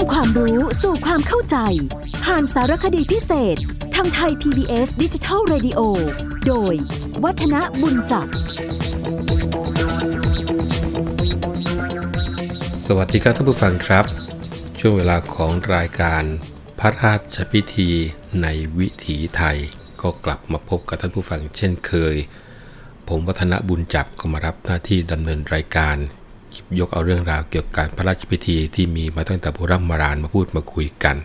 ำความรู้สู่ความเข้าใจ ผ่านสารคดีพิเศษ ทางไทย PBS ดิจิทัล Radio โดย วัฒนบุญจับ สวัสดีครับท่านผู้ฟังครับ ช่วงเวลาของรายการพระราชพิธีในวิถีไทย ก็กลับมาพบกับท่านผู้ฟังเช่นเคย ผมวัฒนบุญจับก็มารับหน้าที่ดำเนินรายการ ยกเอาเรื่องราวเกี่ยวกับพระราชพิธีที่มีมาตั้งแต่โบราณมาราณมาพูดมาคุยกัน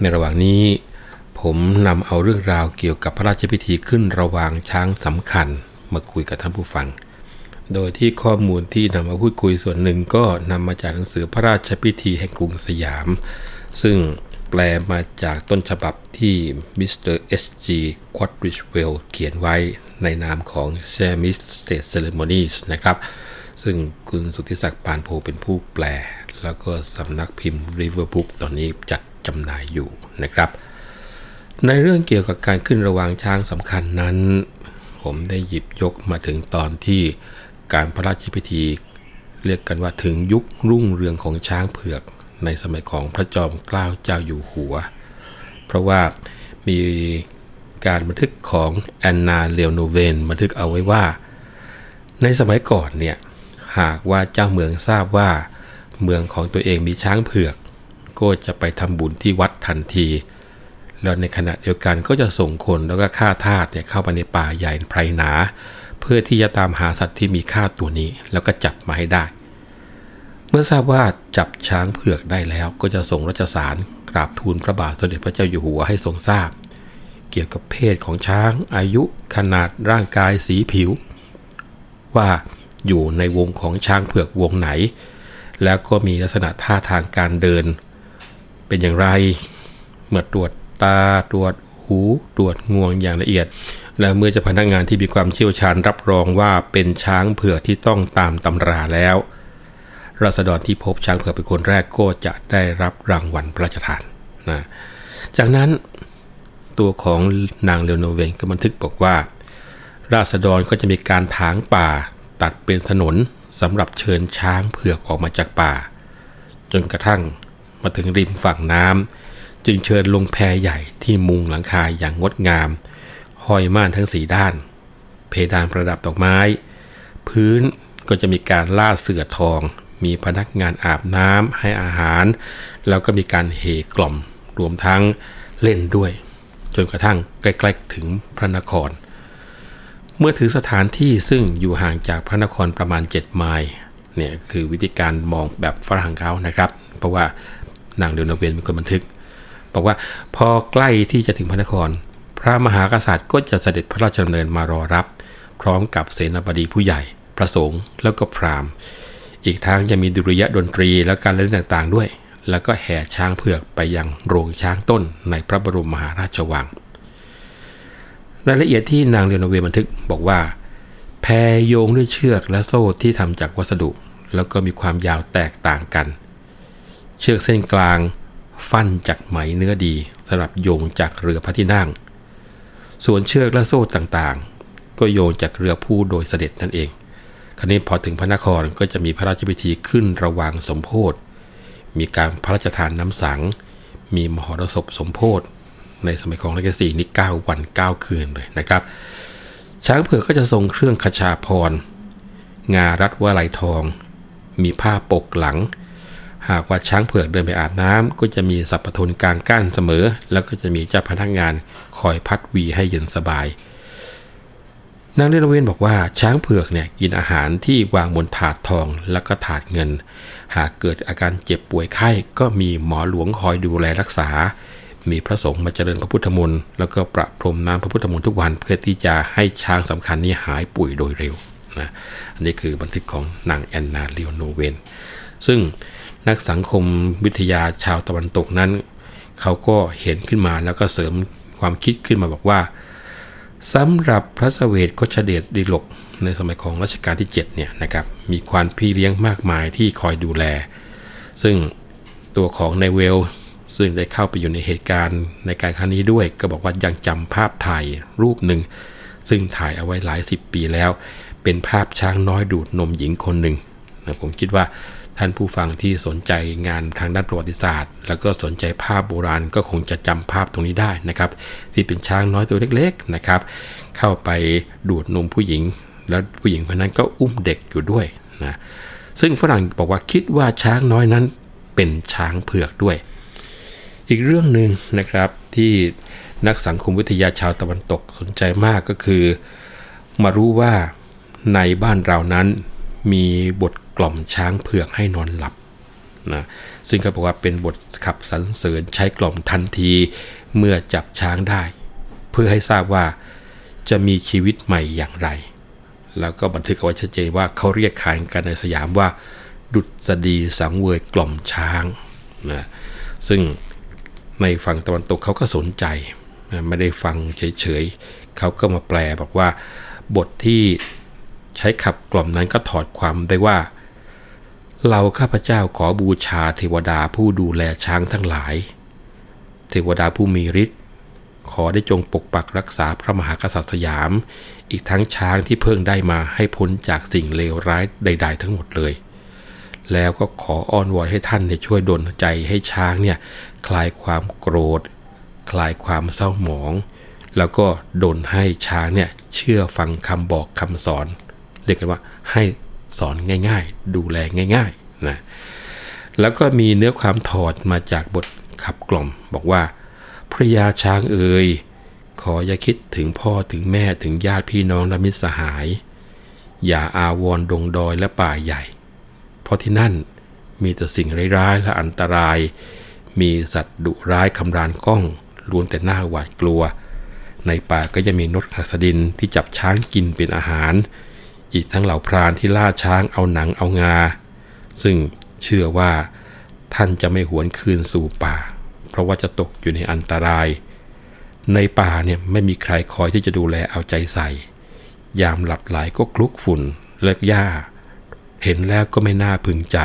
ในระหว่างนี้ ผมนำเอาเรื่องราวเกี่ยวกับพระราชพิธีขึ้นระหว่างช้างสำคัญมาคุยกับท่านผู้ฟัง โดยที่ข้อมูลที่นำมาพูดคุยส่วนหนึ่งก็นำมาจากหนังสือพระราชพิธีแห่งกรุงสยาม ซึ่งแปลมาจากต้นฉบับที่มิสเตอร์เอชจีควอริชเวลส์เขียนไว้ในนามของ s a m i s State Ceremonies นะครับ ซึ่งคุณสุทธิศักดิ์ปานโพเป็นผู้แปล แล้วก็สำนักพิมพ์ River Book ตอนนี้จัดจำหน่ายอยู่นะครับ ในเรื่องเกี่ยวกับการขึ้นระวางช้างสำคัญนั้น ผมได้หยิบยกมาถึงตอนที่การพระราชพิธี เรียกกันว่าถึงยุครุ่งเรืองของช้างเผือก ในสมัยของพระจอมเกล้าเจ้าอยู่หัว เพราะว่ามีการบันทึกของแอนนาเลโนเวนบันทึกเอาไว้ว่า ในสมัยก่อนเนี่ย หากว่าเจ้าเมืองทราบว่า เมืองของตัวเองมีช้างเผือก ก็จะไปทำบุญที่วัดทันที แล้วในขณะเดียวกันก็จะส่งคนแล้วก็ฆ่าทาสเนี่ยเข้าไปในป่าใหญ่ไพรหนา เพื่อที่จะตามหาสัตว์ที่มีค่าตัวนี้ แล้วก็จับมาให้ได้ เมื่อทราบว่าจับช้างเผือกได้แล้วก็จะส่งรัชสารกราบทูลพระบาทสมเด็จพระเจ้าอยู่หัวให้ทรงทราบ เกี่ยวกับเพศของช้างอายุขนาดร่างกายสีผิว ว่า อยู่ในวงของช้างเผือกวงไหน แล้วก็มีลักษณะท่าทางการเดิน เป็นอย่างไร เมื่อตรวจตาตรวจหูตรวจงวงอย่างละเอียด และเมื่อจะพนักงานที่มีความเชี่ยวชาญรับรองว่าเป็นช้างเผือกที่ต้องตามตำราแล้วราษฎรที่พบช้างเผือกเป็นคนแรกก็จะได้รับรางวัลพระราชทานนะจากนั้นตัวของนางเลโนเวนก็บันทึกบอกว่า ราษฎรก็จะมีการถางป่า ตัดเป็นถนนสำหรับเชิญช้างเผือกออกมาจากป่า จนกระทั่งมาถึงริมฝั่งน้ำจึงเชิญลงแพใหญ่ที่มุงหลังคาอย่างงดงามห้อยม่านทั้งสีด้าน เพดานประดับดอกไม้ พื้นก็จะมีการล่าเสือทอง มีพนักงานอาบน้ำให้อาหาร แล้วก็มีการเฮกล่อมรวมทั้งเล่นด้วย จนกระทั่งใกล้ๆถึงพระนคร เมื่อถือสถานที่ซึ่งอยู่ห่างจากพระนครประมาณ 7 ไมล์เนี่ยคือวิธีการมองแบบฝรั่งเขานะครับ เพราะว่านางเดนเวนเป็นคนบันทึก บอกว่าพอใกล้ที่จะถึงพระนคร พระมหากษัตริย์ก็จะเสด็จพระราชดำเนินมารอรับ พร้อมกับเสนาบดีผู้ใหญ่ พระสงฆ์แล้วก็พราหมณ์ อีกทั้งยังมีดุริยะดนตรีและการเล่นต่างๆด้วย แล้วก็แห่ช้างเผือกไปยังโรงช้างต้นในพระบรมมหาราชวัง รายละเอียดที่นางเรโนเวบันทึกบอกว่า แพโยงด้วยเชือกและโซ่ที่ทำจากวัสดุ แล้วก็มีความยาวแตกต่างกัน เชือกเส้นกลาง ฟันจากไหมเนื้อดีสำหรับโยงจากเรือพระที่นั่ง ส่วนเชือกและโซ่ต่างๆ ก็โยงจากเรือผู้โดยเสด็จนั่นเอง คราวนี้พอถึงพระนครก็จะมีพระราชพิธีขึ้นระว่างสมโพธิมีการพระราชทานน้ำสัง มีมหรสพสมโพธิ ในสมัยของรัชกาลที่นี่9วัน 9 คืนเลยนะครับ ช้างเผือกก็จะทรงเครื่องขชาพรงารัดว่าไหลทอง มีผ้าปกหลัง หากว่าช้างเผือกเดินไปอาบน้ำก็จะมีสัพพทนกลางก้านเสมอ แล้วก็จะมีเจ้าพนักงานคอยพัดวีให้เย็นสบายนางเรนเวนบอกว่าช้างเผือกเนี่ยกินอาหารที่วางบนถาดทองแล้วก็ถาดเงิน หากเกิดอาการเจ็บป่วยไข้ก็มีหมอหลวงคอยดูแลรักษา มีพระสงฆ์มาเจริญพระพุทธมนต์แล้วก็ประพรมน้ำพระพุทธมนต์ทุกวันเพื่อที่จะให้ช้างสำคัญนี้หายป่วยโดยเร็วนะอันนี้คือบันทึกของนางแอนนาเลโนเวน ซึ่งนักสังคมวิทยาชาวตะวันตกนั้น เขาก็เห็นขึ้นมาแล้วก็เสริมความคิดขึ้นมาบอกว่าสำหรับพระเสวตโคชเดชดีลก ในสมัยของรัชกาลที่7เนี่ยนะครับมีความพี่เลี้ยงมากมายที่คอยดูแล ซึ่งตัวของในเวล ซึ่งได้เข้าไปอยู่ในเหตุการณ์ในการครั้งนี้ด้วย ก็บอกว่ายังจำภาพถ่ายรูปหนึ่ง ซึ่งถ่ายเอาไว้หลายสิบปีแล้ว เป็นภาพช้างน้อยดูดนมหญิงคนหนึ่งนะผมคิดว่าท่านผู้ฟังที่สนใจงานทางด้านประวัติศาสตร์ แล้วก็สนใจภาพโบราณก็คงจะจำภาพตรงนี้ได้นะครับ ที่เป็นช้างน้อยตัวเล็กๆนะครับ เข้าไปดูดนมผู้หญิง แล้วผู้หญิงคนนั้นก็อุ้มเด็กอยู่ด้วยนะซึ่งฝรั่งบอกว่าคิดว่าช้างน้อยนั้นเป็นช้างเผือกด้วย อีกเรื่องหนึ่งนะครับที่นักสังคมวิทยาชาวตะวันตกสนใจมากก็คือ มารู้ว่าในบ้านเรานั้นมีบทกล่อมช้างเผือกให้นอนหลับนะซึ่งเขาบอกว่าเป็นบทขับสรรเสริญใช้กล่อมทันทีเมื่อจับช้างได้ เพื่อให้ทราบว่าจะมีชีวิตใหม่อย่างไร แล้วก็บันทึกเอาไว้ชัดเจนว่าเขาเรียกขานกันในสยามว่า ดุษฎีสังเวยกล่อมช้างนะซึ่ง ในฝั่งตะวันตกเขาก็สนใจไม่ได้ฟังเฉยๆเขาก็มาแปลบอกว่า บทที่ใช้ขับกล่อมนั้นก็ถอดความได้ว่า เราข้าพเจ้าขอบูชาเทวดาผู้ดูแลช้างทั้งหลาย เทวดาผู้มีฤทธิ์ขอได้จงปกปักรักษาพระมหากษัตริย์สยาม อีกทั้งช้างที่เพิ่งได้มาให้พ้นจากสิ่งเลวร้ายใด ๆ ทั้งหมดเลย แล้วก็ขออ้อนวอนให้ท่านเนี่ยช่วยดลใจให้ช้างเนี่ยคลายความโกรธ คลายความเศร้าหมอง แล้วก็ดลให้ช้างเนี่ยเชื่อฟังคำบอกคำสอน เรียกกันว่าให้สอนง่ายๆ ดูแลง่ายๆนะแล้วก็มีเนื้อความถอดมาจากบทขับกล่อม บอกว่าพระยาช้างเอ๋ยขออย่าคิดถึงพ่อถึงแม่ถึงญาติพี่น้องและมิตรสหาย อย่าอาวรดงดอยและป่าใหญ่ เพราะที่นั่นมีแต่สิ่งร้ายๆและอันตราย มีสัตว์ดุร้ายคำรานก้องล้วนแต่หน้าหวาดกลัว ในป่าก็จะมีนกหัสดินที่จับช้างกินเป็นอาหาร อีกทั้งเหล่าพรานที่ล่าช้างเอาหนังเอางา ซึ่งเชื่อว่าท่านจะไม่หวนคืนสู่ป่า เพราะว่าจะตกอยู่ในอันตราย ในป่าเนี่ยไม่มีใครคอยที่จะดูแลเอาใจใส่ ยามหลับไหลก็คลุกฝุ่นเลิกหญ้า เห็นแล้วก็ไม่น่าพึงใจ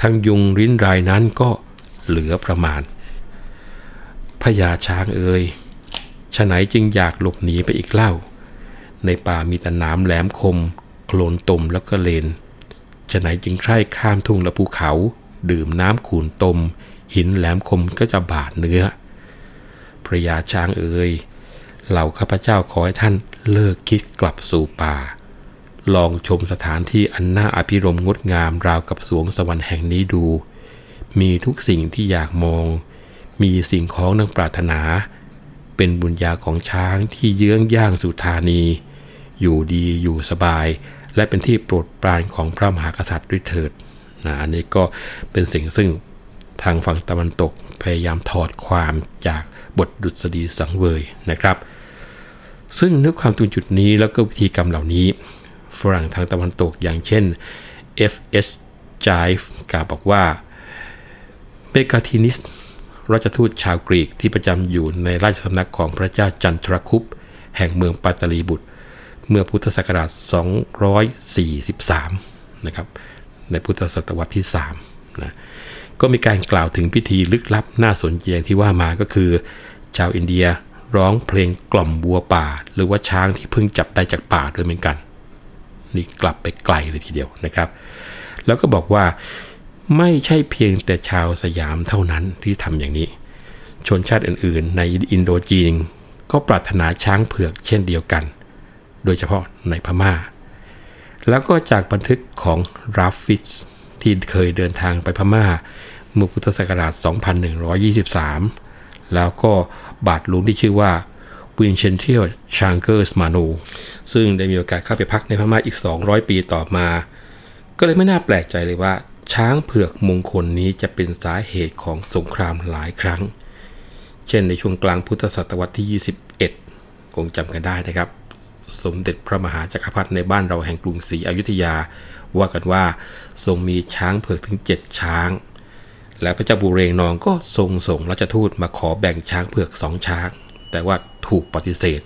ทั้งยุงริ้นรายนั้นก็เหลือประมาณพญาช้างเอ่ยฉะไหนจึงอยากหลบหนีไปอีกเล่า ในป่ามีแต่น้ำแหลมคม โคลนตมแล้วก็เลนจะไหนจึงใคร่ข้ามทุ่งและภูเขา ดื่มน้ำขูนตม หินแหลมคมก็จะบาดเนื้อพระยาช้างเอ่ยเหล่าข้าพเจ้าขอให้ท่านเลิกคิดกลับสู่ป่า ลองชมสถานที่อันน่าอภิรมงดงามราวกับสวงสวรรค์แห่งนี้ดู มีทุกสิ่งที่อยากมอง มีสิ่งของนังปรารถนา เป็นบุญญาของช้างที่เยื้องย่างสุธานี อยู่ดีอยู่สบาย และเป็นที่โปรดปรานของพระมหากษัตริย์ด้วยเถิดนะอันนี้ก็เป็นสิ่งซึ่งทางฝั่งตะวันตกพยายามถอดความจากบทดุษฎีสังเวยนะครับ ซึ่งนึกความตรงจุดนี้แล้วก็วิธีกรรมเหล่านี้ ฝรั่งทางตะวันตกอย่างเช่น F.H. Jive กล่าวบอกว่าเบกาทินิสราชทูตชาวกรีกที่ประจำอยู่ในราชสำนักของพระเจ้าจันทรคุปแห่งเมืองปัตตลีบุตร เมื่อพุทธศักราช 243 นะครับ ในพุทธศตวรรษที่3นะก็มีการกล่าวถึงพิธีลึกลับน่าสนใจที่ว่ามาก็คือ ชาวอินเดียร้องเพลงกล่อมบัวป่า หรือว่าช้างที่เพิ่งจับได้จากป่าด้วยเหมือนกัน นี่กลับไปไกลเลยทีเดียวนะครับ แล้วก็บอกว่าไม่ใช่เพียงแต่ชาวสยามเท่านั้นที่ทำอย่างนี้ ชนชาติอื่นๆ ในอินโดจีนก็ปรารถนาช้างเผือกเช่นเดียวกัน โดยเฉพาะในพม่า แล้วก็จากบันทึกของราฟฟิสที่เคยเดินทางไปพม่าเมื่อพุทธศักราช 2123 แล้วก็บาทหลวงที่ชื่อว่า วินเซนเทียส ซางเจอร์มาโนซึ่งได้มีโอกาสเข้าไปพักในพม่าอีก 200 ปีต่อมา ก็เลยไม่น่าแปลกใจเลยว่า ช้างเผือกมงคลนี้จะเป็นสาเหตุของสงครามหลายครั้ง เช่นในช่วงกลางพุทธศตวรรษที่ 21 คงจำกันได้นะครับ สมเด็จพระมหาจักรพรรดิในบ้านเราแห่งกรุงศรีอยุธยา ว่ากันว่าทรงมีช้างเผือกถึง 7 ช้าง และพระเจ้าบุเรงนองก็ทรงส่งราชทูตมาขอแบ่งช้างเผือกสองช้าง แต่ว่าถูกปฏิเสธ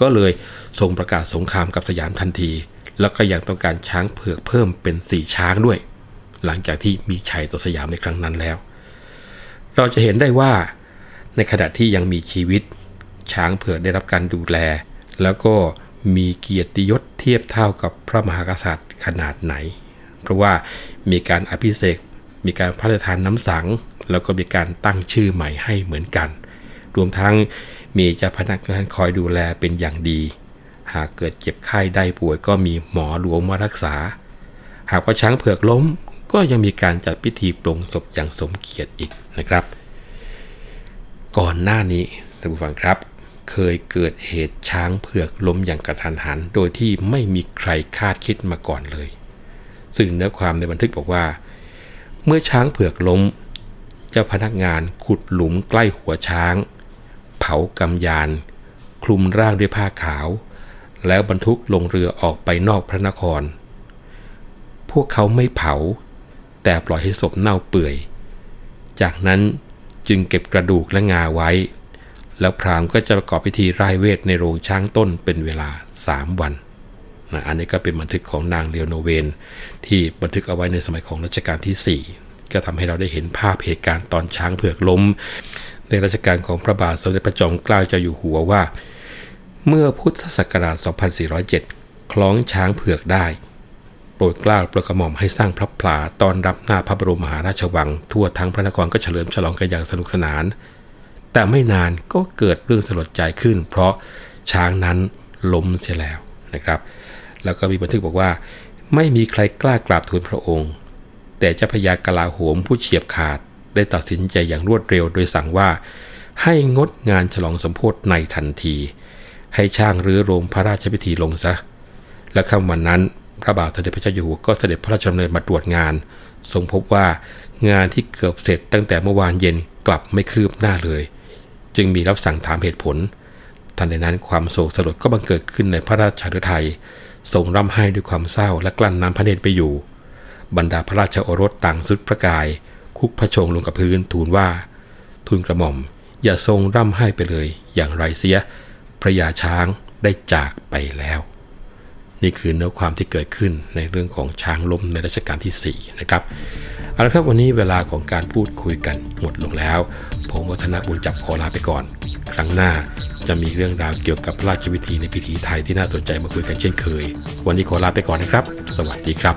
ก็เลยทรงประกาศสงครามกับสยามทันที แล้วก็ยังต้องการช้างเผือกเพิ่มเป็น4ช้างด้วย หลังจากที่มีชัยต่อสยามในครั้งนั้นแล้ว เราจะเห็นได้ว่า ในขณะที่ยังมีชีวิต ช้างเผือกได้รับการดูแล แล้วก็มีเกียรติยศเทียบเท่ากับพระมหากษัตริย์ขนาดไหน เพราะว่ามีการอภิเษกมีการพระราชทานน้ำสัง แล้วก็มีการตั้งชื่อใหม่ให้เหมือนกัน รวมทั้ง มีเจ้าพนักงานคอยดูแลเป็นอย่างดี หากเกิดเจ็บไข้ได้ป่วยก็มีหมอหลวงมารักษา หากว่าช้างเผือกล้มก็ยังมีการจัดพิธีปลงศพอย่างสมเกียรติอีกนะครับ ก่อนหน้านี้ท่านผู้ฟังครับ เคยเกิดเหตุช้างเผือกล้มอย่างกระทันหัน โดยที่ไม่มีใครคาดคิดมาก่อนเลย ซึ่งเนื้อความในบันทึกบอกว่า เมื่อช้างเผือกล้ม เจ้าพนักงานขุดหลุมใกล้หัวช้าง เผากำยาน คลุมร่างด้วยผ้าขาว แล้วบรรทุกลงเรือออกไปนอกพระนคร พวกเขาไม่เผา แต่ปล่อยให้ศพเน่าเปื่อย จากนั้นจึงเก็บกระดูกและงาไว้ แล้วพราหมณ์ก็จะประกอบพิธีไร้เวทในโรงช้างต้นเป็นเวลา3วันนะอันนี้ก็เป็นบันทึกของนางเลียวโนเวน ที่บันทึกเอาไว้ในสมัยของรัชกาลที่ 4 ก็ทำให้เราได้เห็นภาพเหตุการณ์ตอนช้างเผือกล้ม ในรัชกาลของพระบาทสมเด็จพระจอมเกล้าเจ้าอยู่หัวว่า เมื่อพุทธศักราช 2407 คล้องช้างเผือกได้ โปรดเกล้าโปรดกระหม่อมให้สร้างพระพลาตอนรับหน้าพระบรมมหาราชวัง ทั่วทั้งพระนครก็เฉลิมฉลองกันอย่างสนุกสนาน แต่ไม่นานก็เกิดเรื่องสลดใจขึ้น เพราะช้างนั้นล้มเสียแล้วนะครับ แล้วก็มีบันทึกบอกว่า ไม่มีใครกล้ากราบทูลพระองค์ แต่เจ้าพญากลาโหมผู้เฉียบขาด ได้ตัดสินใจอย่างรวดเร็วโดยสั่งว่า ให้งดงานฉลองสมโพธิในทันที ให้ช่างรื้อโรงพระราชพิธีลงซะ และค่ำวันนั้น พระบาทสมเด็จพระเจ้าอยู่หัวก็เสด็จพระราชดำเนินมาตรวจงาน ทรงพบว่างานที่เกือบเสร็จตั้งแต่เมื่อวานเย็นกลับไม่คืบหน้าเลย จึงมีรับสั่งถามเหตุผลทันใดนั้นความโศกสลดก็บังเกิดขึ้นในพระราชาฤทัยทรงร่ำไห้ด้วยความเศร้าและกลั้นน้ำพระเนตรไปอยู่ บรรดาพระราชโอรสต่างสุดประกาย คุกพระชงลงกับพื้นทูลว่า ทูลกระหม่อม อย่าทรงร่ำไห้ไปเลย อย่างไรเสีย พระยาช้างได้จากไปแล้ว นี่คือเนื้อความที่เกิดขึ้นในเรื่องของช้างล้มในรัชกาลที่4นะครับเอาละครับวันนี้เวลาของการพูดคุยกันหมดลงแล้ว ผมวัฒนบุญจับขอลาไปก่อน ครั้งหน้าจะมีเรื่องราวเกี่ยวกับพระราชพิธีในพิธีไทยที่น่าสนใจมาคุยกันเช่นเคย วันนี้ขอลาไปก่อนนะครับ สวัสดีครับ